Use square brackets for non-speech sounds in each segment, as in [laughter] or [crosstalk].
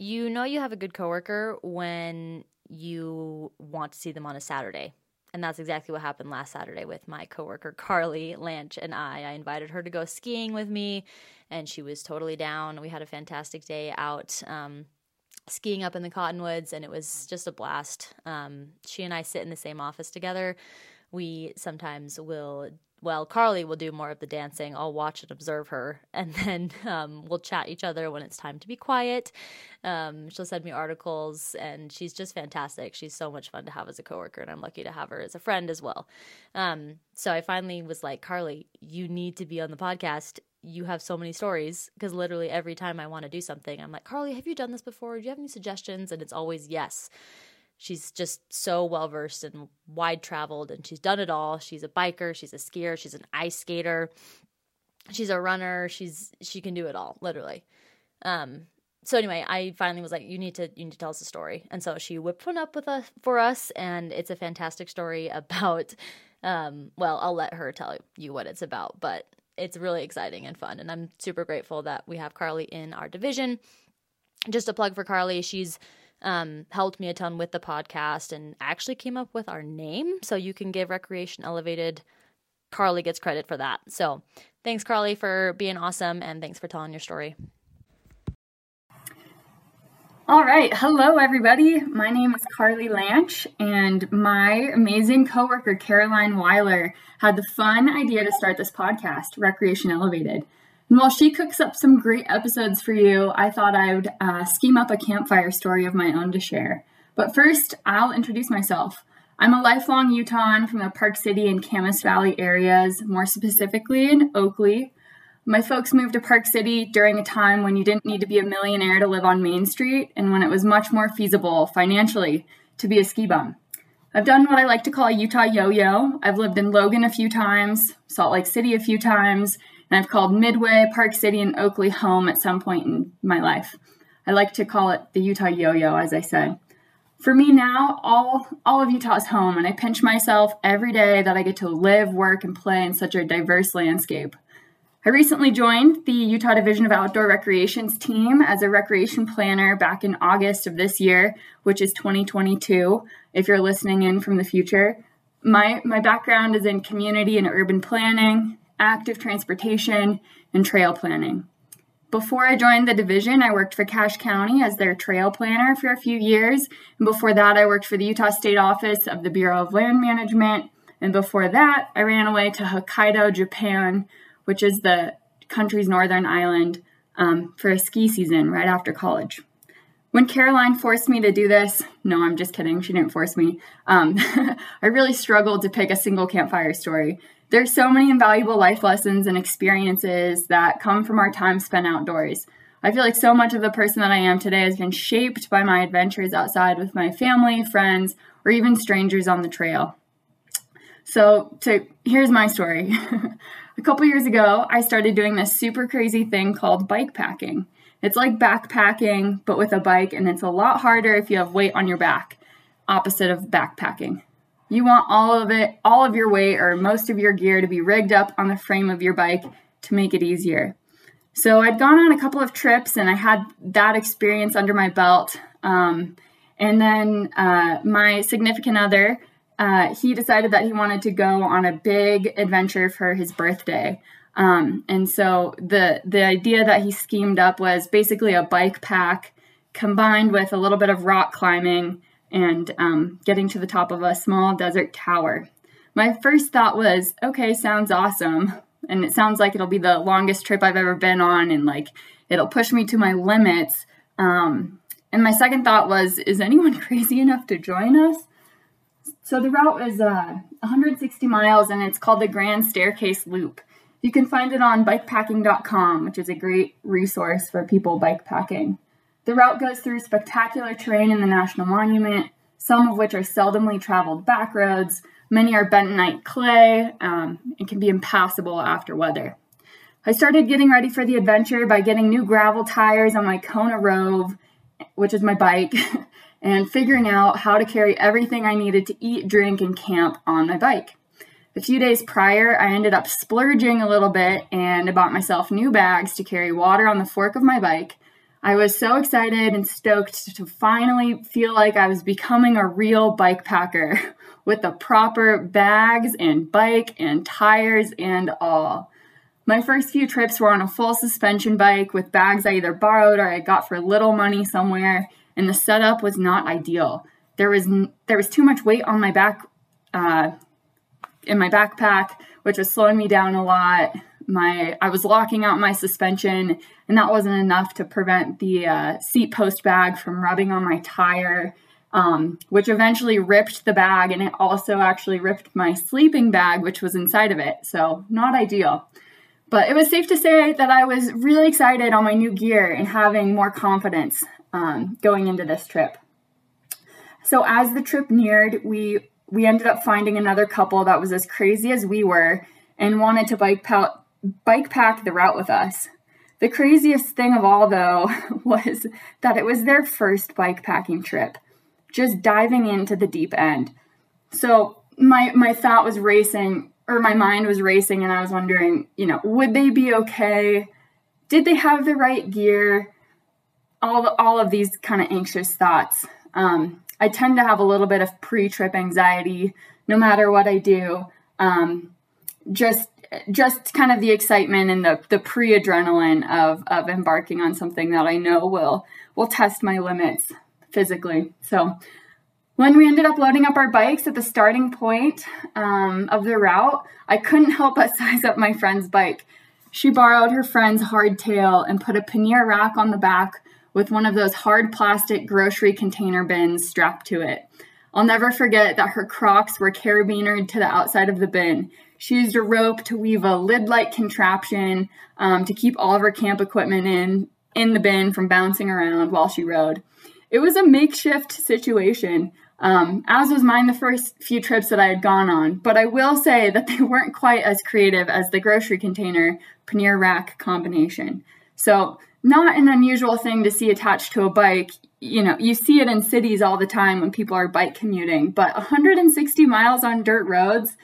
you know you have a good coworker when you want to see them on a Saturday. And that's exactly what happened last Saturday with my coworker Carly Lansche and I. I invited her to go skiing with me, and she was totally down. We had a fantastic day out um, skiing up in the Cottonwoods, and it was just a blast. Um, she and I sit in the same office together. We sometimes will well, Carly will do more of the dancing. I'll watch and observe her, [laughs] and then um, we'll chat each other when it's time to be quiet. Um, she'll send me articles, and she's just fantastic. She's so much fun to have as a coworker, and I'm lucky to have her as a friend as well. Um, so I finally was like, Carly, you need to be on the podcast. You have so many stories because literally every time I want to do something, I'm like, Carly, have you done this before? Do you have any suggestions? And it's always yes she's just so well versed and wide traveled and she's done it all. She's a biker, she's a skier, she's an ice skater, she's a runner, she's she can do it all, literally. Um so anyway, I finally was like, you need to you need to tell us a story. And so she whipped one up with us for us and it's a fantastic story [laughs] about um well, I'll let her tell you what it's about, but it's really exciting and fun and I'm super grateful that we have Carly in our division. Just a plug for Carly, she's um, helped me a ton with the podcast and actually came up with our name. So you can give Recreation Elevated. Carly gets credit for that. So thanks, Carly, for being awesome and thanks for telling your story. All right. Hello, everybody. My name is Carly Lansche, and my amazing coworker, Caroline Weiler, had the fun idea to start this podcast, Recreation Elevated. And while she cooks up some great episodes for you, I thought I would uh, scheme up a campfire story of my own to share. But first, I'll introduce myself. I'm a lifelong Utahn from the Park City and Kamas Valley areas, more specifically in Oakley. My folks moved to Park City during a time when you didn't need to be a millionaire to live on Main Street and when it was much more feasible financially to be a ski bum. I've done what I like to call a Utah yo yo. I've lived in Logan a few times, Salt Lake City a few times, and I've called Midway, Park City, and Oakley home at some point in my life. I like to call it the Utah yo-yo, as I said. For me now, all all of Utah is home, and I pinch myself every day that I get to live, work, and play in such a diverse landscape. I recently joined the Utah Division of Outdoor Recreations team as a recreation planner back in August of this year, which is 2022, if you're listening in from the future. My, my background is in community and urban planning, active transportation, and trail planning. Before I joined the division, I worked for Cache County as their trail planner for a few years. And before that, I worked for the Utah State Office of the Bureau of Land Management. And before that, I ran away to Hokkaido, Japan, which is the country's northern island, um, for a ski season right after college. When Caroline forced me to do this, no, I'm just kidding, she didn't force me. Um, [laughs] I really struggled to pick a single campfire story there's so many invaluable life lessons and experiences that come from our time spent outdoors. I feel like so much of the person that I am today has been shaped by my adventures outside with my family, friends, or even strangers on the trail. So, to here's my story. [laughs] a couple years ago, I started doing this super crazy thing called bike packing. It's like backpacking, but with a bike, and it's a lot harder if you have weight on your back, opposite of backpacking. You want all of it, all of your weight or most of your gear to be rigged up on the frame of your bike to make it easier. So I'd gone on a couple of trips and I had that experience under my belt. Um, and then uh, my significant other, uh, he decided that he wanted to go on a big adventure for his birthday. Um, and so the the idea that he schemed up was basically a bike pack combined with a little bit of rock climbing and um, getting to the top of a small desert tower. My first thought was, okay, sounds awesome. And it sounds like it'll be the longest trip I've ever been on, and like it'll push me to my limits. Um, and my second thought was, is anyone [laughs] crazy enough to join us? So the route is uh, 160 miles, and it's called the Grand Staircase Loop. You can find it on bikepacking.com, which is a great resource for people bikepacking. The route goes through spectacular terrain in the National Monument, some of which are seldomly traveled back roads. Many are bentonite clay um, and can be impassable after weather. I started getting ready for the adventure by getting new gravel tires on my Kona Rove, which is my bike, [laughs] and figuring out how to carry everything I needed to eat, drink, and camp on my bike. A few days prior, I ended up splurging a little bit and I bought myself new bags to carry water on the fork of my bike, I was so excited and stoked to finally feel like I was becoming a real bike packer [laughs] with the proper bags and bike and tires and all. My first few trips were on a full suspension bike with bags I either borrowed or I got for little money somewhere, and the setup was not ideal. There was there was too much weight on my back uh, in my backpack, which was slowing me down a lot my I was locking out my suspension, and that wasn't enough to prevent the uh, seat post bag from rubbing on my tire, um, which eventually ripped the bag, and it also actually ripped my sleeping bag, which was inside of it. So not ideal. But it was safe to say that I was really excited on my new gear and having more confidence um, going into this trip. So as the trip neared, we we ended up finding another couple that was as crazy as we were and wanted to bike out bike pack the route with us. The craziest thing of all, though, [laughs] was that it was their first bike packing trip, just diving into the deep end. So my my thought was racing, or my mind was racing, and I was wondering, you know, would they be okay? Did they have the right gear? All all of these kind of anxious thoughts. Um, I tend to have a little bit of pre-trip anxiety, no matter what I do. Um, just just kind of the excitement and the the pre-adrenaline of of embarking on something that I know will will test my limits physically. So when we ended up loading up our bikes at the starting point um, of the route, I couldn't help but [laughs] size up my friend's bike. She borrowed her friend's hardtail and put a pannier rack on the back with one of those hard plastic grocery container bins strapped to it. I'll never forget that her Crocs were carabinered to the outside of the bin. She used a rope to weave a lid-like contraption um, to keep all of her camp equipment in in the bin from bouncing around while she rode. It was a makeshift situation, um, as was mine the first few trips that I had gone on. But I will say that they weren't quite as creative as the grocery container pannier rack combination. So not an unusual thing to see attached to a bike. You know, you see it in cities all the time when people are bike commuting, but 160 miles on dirt roads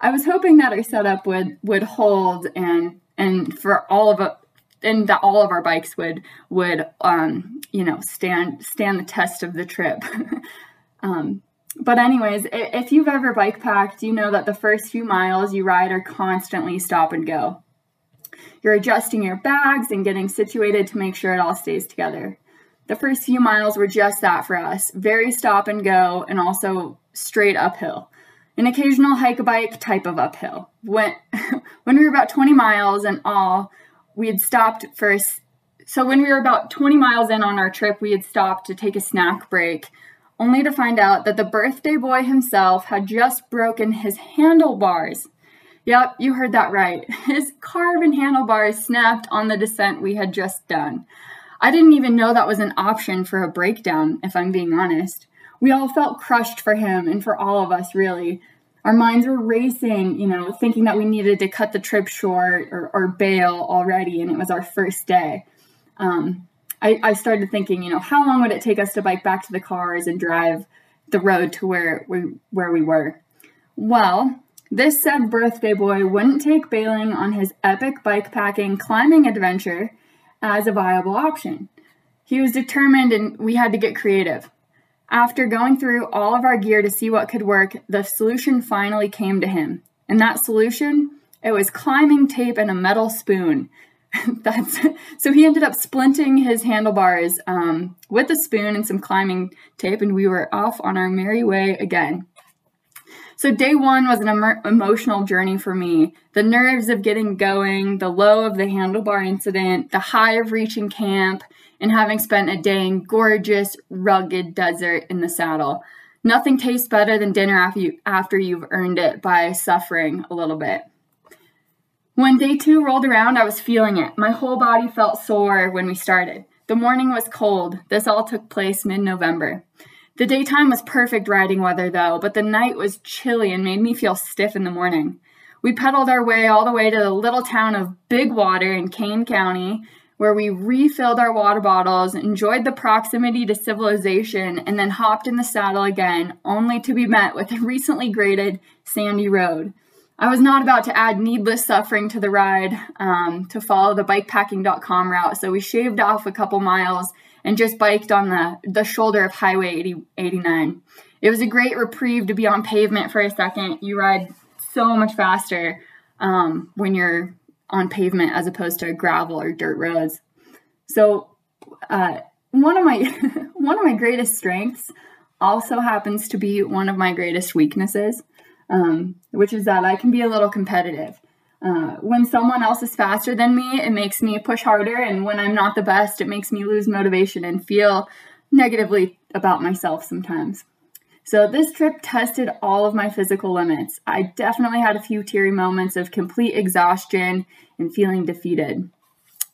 I was hoping that our setup would would hold and and for all of it and that all of our bikes would would um, you know stand stand the test of the trip. [laughs] um, but anyways, if you've ever bike packed, you know that the first few miles you ride are constantly stop and go. You're adjusting your bags and getting situated to make sure it all stays together. The first few miles were just that for us, very stop and go and also straight uphill an occasional hike bike type of uphill. When [laughs] when we were about 20 miles in all, we had stopped first. So when we were about 20 miles in on our trip, we had stopped to take a snack break, only to find out that the birthday boy himself had just broken his handlebars. Yep, you heard that right. [laughs] His carbon handlebars snapped on the descent we had just done. I didn't even know that was an option for a breakdown, if I'm being honest we all felt crushed for him and for all of us, really. Our minds were racing, you know, thinking that we needed to cut the trip short or, or bail already, and it was our first day. Um, I, I started thinking, you know, how long would it take us to bike back to the cars and drive the road to where we where we were? Well, this said birthday boy wouldn't take bailing on his epic bike packing climbing adventure as a viable option. He was determined and we had to get creative. After going through all of our gear to see what could work, the solution finally came to him. And that solution, it was climbing tape and a metal spoon. [laughs] That's so he ended up splinting his handlebars um, with a spoon and some climbing tape, and we were off on our merry way again. So day one was an em- emotional journey for me. The nerves of getting going, the low of the handlebar incident, the high of reaching camp, and having spent a day in gorgeous, rugged desert in the saddle. Nothing tastes better than dinner after, you, after you've earned it by suffering a little bit. When day two rolled around, I was feeling it. My whole body felt sore when we started. The morning was cold. This all took place mid November. The daytime was perfect riding weather, though, but the night was chilly and made me feel stiff in the morning. We pedaled our way all the way to the little town of Big Water in Kane County where we refilled our water bottles, enjoyed the proximity to civilization, and then hopped in the saddle again, only to be met with a recently graded sandy road. I was not about to add needless suffering to the ride um, to follow the bikepacking.com route, so we shaved off a couple miles and just biked on the, the shoulder of Highway 80, 89. It was a great reprieve to be on pavement for a second. You ride so much faster um, when you're on pavement as opposed to gravel or dirt roads. So, uh, one of my [laughs] one of my greatest strengths also happens to be one of my greatest weaknesses, um, which is that I can be a little competitive. Uh, when someone else is faster than me, it makes me push harder, and when I'm not the best, it makes me lose motivation and feel negatively about myself sometimes. So, this trip tested all of my physical limits. I definitely had a few teary moments of complete exhaustion and feeling defeated.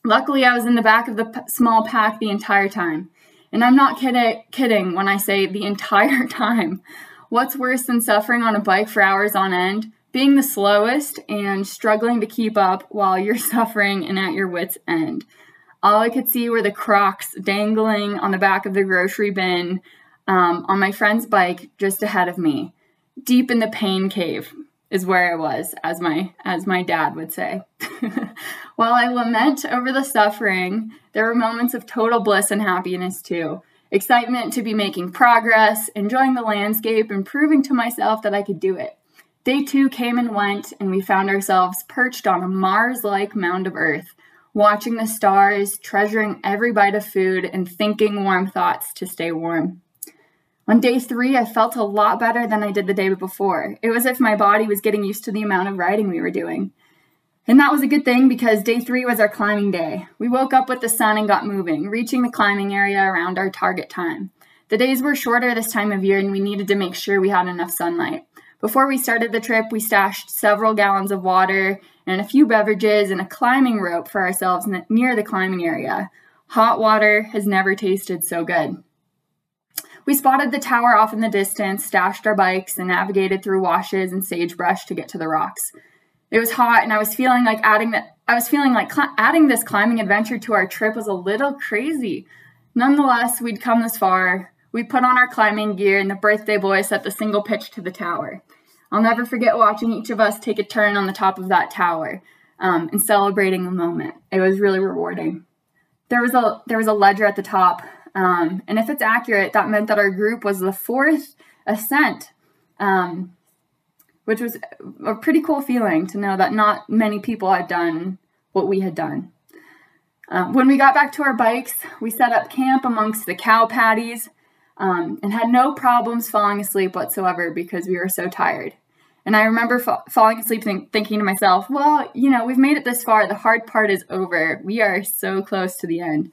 Luckily, I was in the back of the small pack the entire time. And I'm not kid- kidding when I say the [laughs] entire time. What's worse than suffering on a bike for hours on end? Being the slowest and struggling to keep up while you're [laughs] suffering and at your wits' end. All I could see were the crocs dangling on the back of the grocery bin um, on my friend's bike just ahead of me. Deep in the pain cave is where I was, as my as my dad would say. [laughs] While I lament over the suffering, there were moments of total bliss and happiness too. Excitement to be making progress, enjoying the landscape, and proving to myself that I could do it. Day two came and went, and we found ourselves perched on a Mars like mound of Earth, watching the stars, treasuring every bite of food, and thinking warm thoughts to stay warm. On day three, I felt a lot better than I did the day before. It was as if my body was getting used to the amount of riding we were doing. And that was a good thing because day three was our climbing day. We woke up with the sun and got moving, reaching the climbing area around our target time. The days were shorter this time of year and we needed to make sure we had enough sunlight. Before we started the trip, we stashed several gallons of water and a few beverages and a climbing rope for ourselves near the climbing area. Hot water has never tasted so good. We spotted the tower off in the distance, stashed our bikes, and navigated through washes and sagebrush to get to the rocks. It was hot, and I was feeling like adding that. I was feeling like cl- adding this climbing adventure to our trip was a little crazy. Nonetheless, we'd come this far. We put on our climbing gear, and the birthday boy set the single pitch to the tower. I'll never forget watching each of us take a turn on the top of that tower um, and celebrating the moment. It was really rewarding. There was a there was a ledger at the top, um, and if it's accurate, that meant that our group was the fourth ascent. Um, which was a pretty cool feeling to know that not many people had done what we had done. Um, when we got back to our bikes, we set up camp amongst the cow patties um, and had no problems falling asleep whatsoever because we were so tired. And I remember fa- falling asleep think- thinking to myself, well, you know, we've made it this far. The hard part is over. We are so close to the end.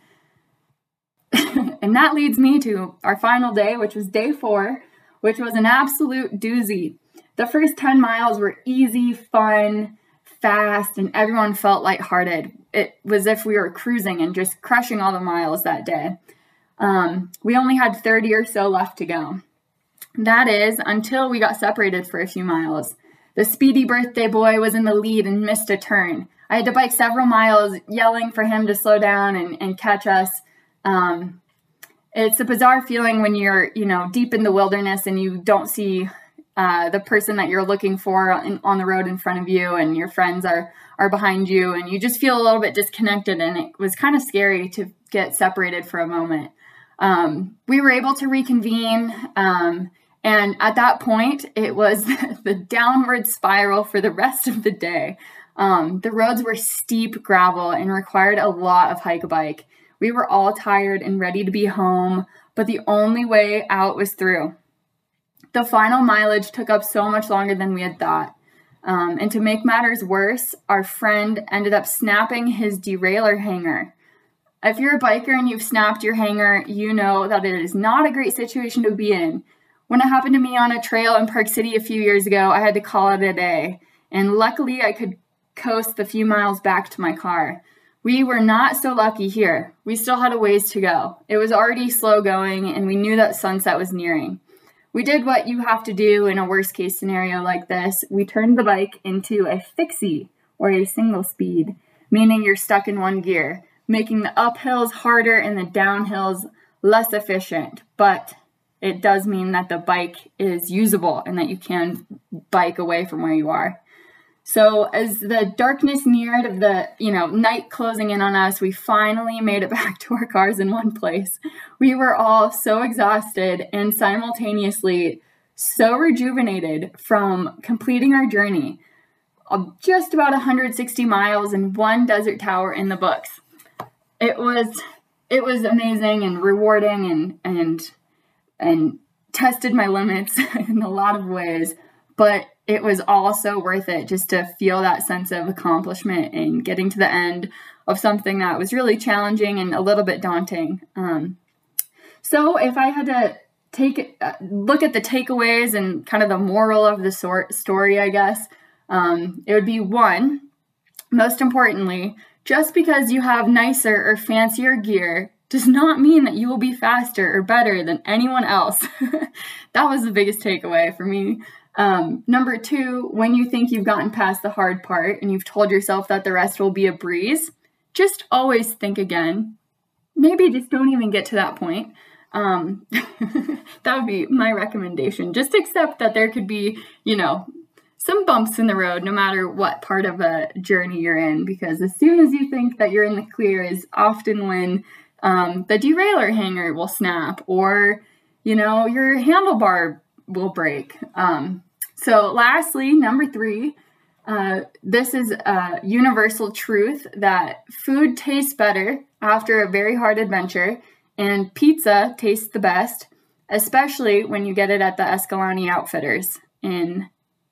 [laughs] and that leads me to our final day, which was day four, which was an absolute doozy. The first 10 miles were easy, fun, fast, and everyone felt lighthearted. It was as if we were cruising and just crushing all the miles that day. Um, we only had 30 or so left to go. That is until we got separated for a few miles. The speedy birthday boy was in the lead and missed a turn. I had to bike several miles, yelling for him to slow down and, and catch us. Um, it's a bizarre feeling when you're, you know, deep in the wilderness and you don't see uh, the person that you're looking for in, on the road in front of you and your friends are are behind you and you just feel a little bit disconnected and it was kind of scary to get separated for a moment. Um, we were able to reconvene um, and at that point it was [laughs] the downward spiral for the rest of the day. Um, the roads were steep gravel and required a lot of hike bike we were all tired and ready to be home but the only way out was through the final mileage took up so much longer than we had thought. Um, and to make matters worse, our friend ended up snapping his derailleur hanger. If you're a biker and you've snapped your hanger, you know that it is not a great situation to be in. When it happened to me on a trail in Park City a few years ago, I had to call it a day. And luckily, I could coast the few miles back to my car. We were not so lucky here. We still had a ways to go. It was already slow going, and we knew that sunset was nearing. We did what you have to do in a worst case scenario like this. We turned the bike into a fixie or a single speed, meaning you're stuck in one gear, making the uphills harder and the downhills less efficient. But it does mean that the bike is usable and that you can bike away from where you are. So as the darkness neared of the, you know, night closing in on us, we finally made it [laughs] back to our cars in one place. We were all so exhausted and simultaneously so rejuvenated from completing our journey of just about 160 miles and one desert tower in the books. It was it was amazing and rewarding and and and tested my limits [laughs] in a lot of ways, but it was also worth it just to feel that sense of accomplishment and getting to the end of something that was really challenging and a little bit daunting. Um, so if I had to take uh, look at the takeaways and kind of the moral of the sort story, I guess um, it would be one. Most importantly, just because you have nicer or fancier gear does not mean that you will be faster or better than anyone else. [laughs] that was the biggest takeaway for me. Um, number two, when you think you've gotten past the hard part and you've told yourself that the rest will be a breeze, just always think again. Maybe just don't even get to that point. Um, [laughs] that would be my recommendation. Just accept that there could be, you know, some bumps in the road no matter what part of a journey you're in, because as soon as you think that you're in the clear is often when um, the derailleur hanger will snap or, you know, your handlebar will break. Um, so, lastly, number three, uh, this is a universal truth that food tastes better after a very hard adventure and pizza tastes the best, especially when you get it at the Escalante Outfitters in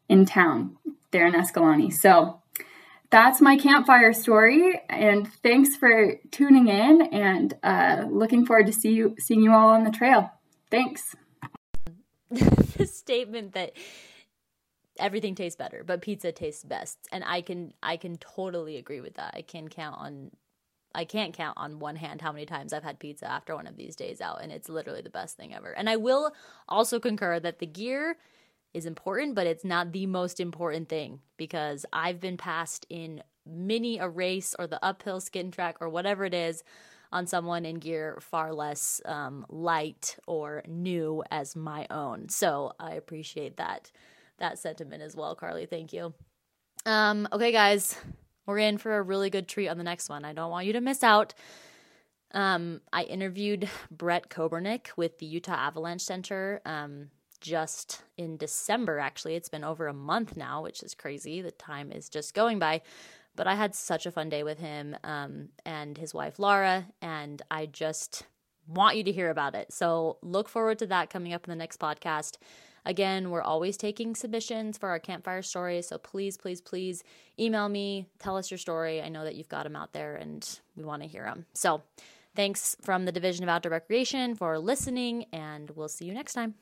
in town there in Escalante. So that's my campfire story, and thanks for tuning in. And uh, looking forward to see you seeing you all on the trail. Thanks. [laughs] the statement that everything tastes better, but pizza tastes best, and I can I can totally agree with that. I can count on I can't count on one hand how many times I've had pizza after one of these days out, and it's literally the best thing ever. And I will also concur that the gear is important, but it's not the most important thing because I've been passed in mini a race or the uphill skin track or whatever it is on someone in gear far less um, light or new as my own. So I appreciate that that sentiment as well, Carly. Thank you. Um, okay, guys, we're in for a really good treat on the next one. I don't want you to miss out. Um, I interviewed Brett Kobernik with the Utah Avalanche Center um, just in December, actually. It's been over a month now, which is crazy. The time is just going by. But I had such a fun day with him um, and his wife, Laura, and I just want you to hear about it. So look forward to that coming up in the next podcast. Again, we're always taking submissions for our campfire stories. So please, please, please email me, tell us your story. I know that you've got them out there and we want to hear them. So thanks from the Division of Outdoor Recreation for listening, and we'll see you next time.